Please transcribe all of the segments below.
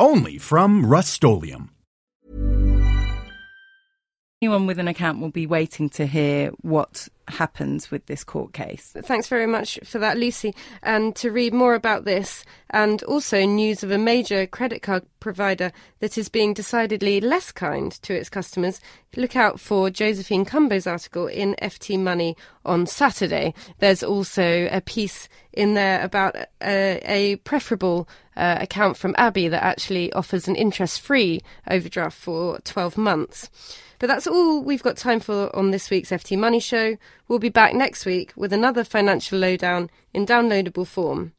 Only from Rust-Oleum Anyone with an account will be waiting to hear what happens with this court case. Thanks very much for that, Lucy. And to read more about this and also news of a major credit card provider that is being decidedly less kind to its customers, look out for Josephine Cumbo's article in FT Money on Saturday. There's also a piece in there about a, a preferable uh, account from Abbey that actually offers an interest free overdraft for 12 months. But that's all we've got time for on this week's FT Money Show. We'll be back next week with another financial lowdown in downloadable form.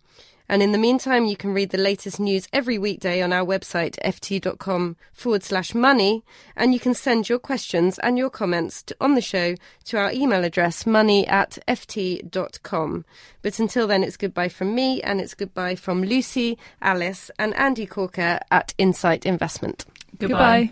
And in the meantime, you can read the latest news every weekday on our website, ft.com forward slash money. And you can send your questions and your comments to, on the show to our email address, money at ft.com. But until then, it's goodbye from me and it's goodbye from Lucy, Alice, and Andy Corker at Insight Investment. Goodbye. goodbye.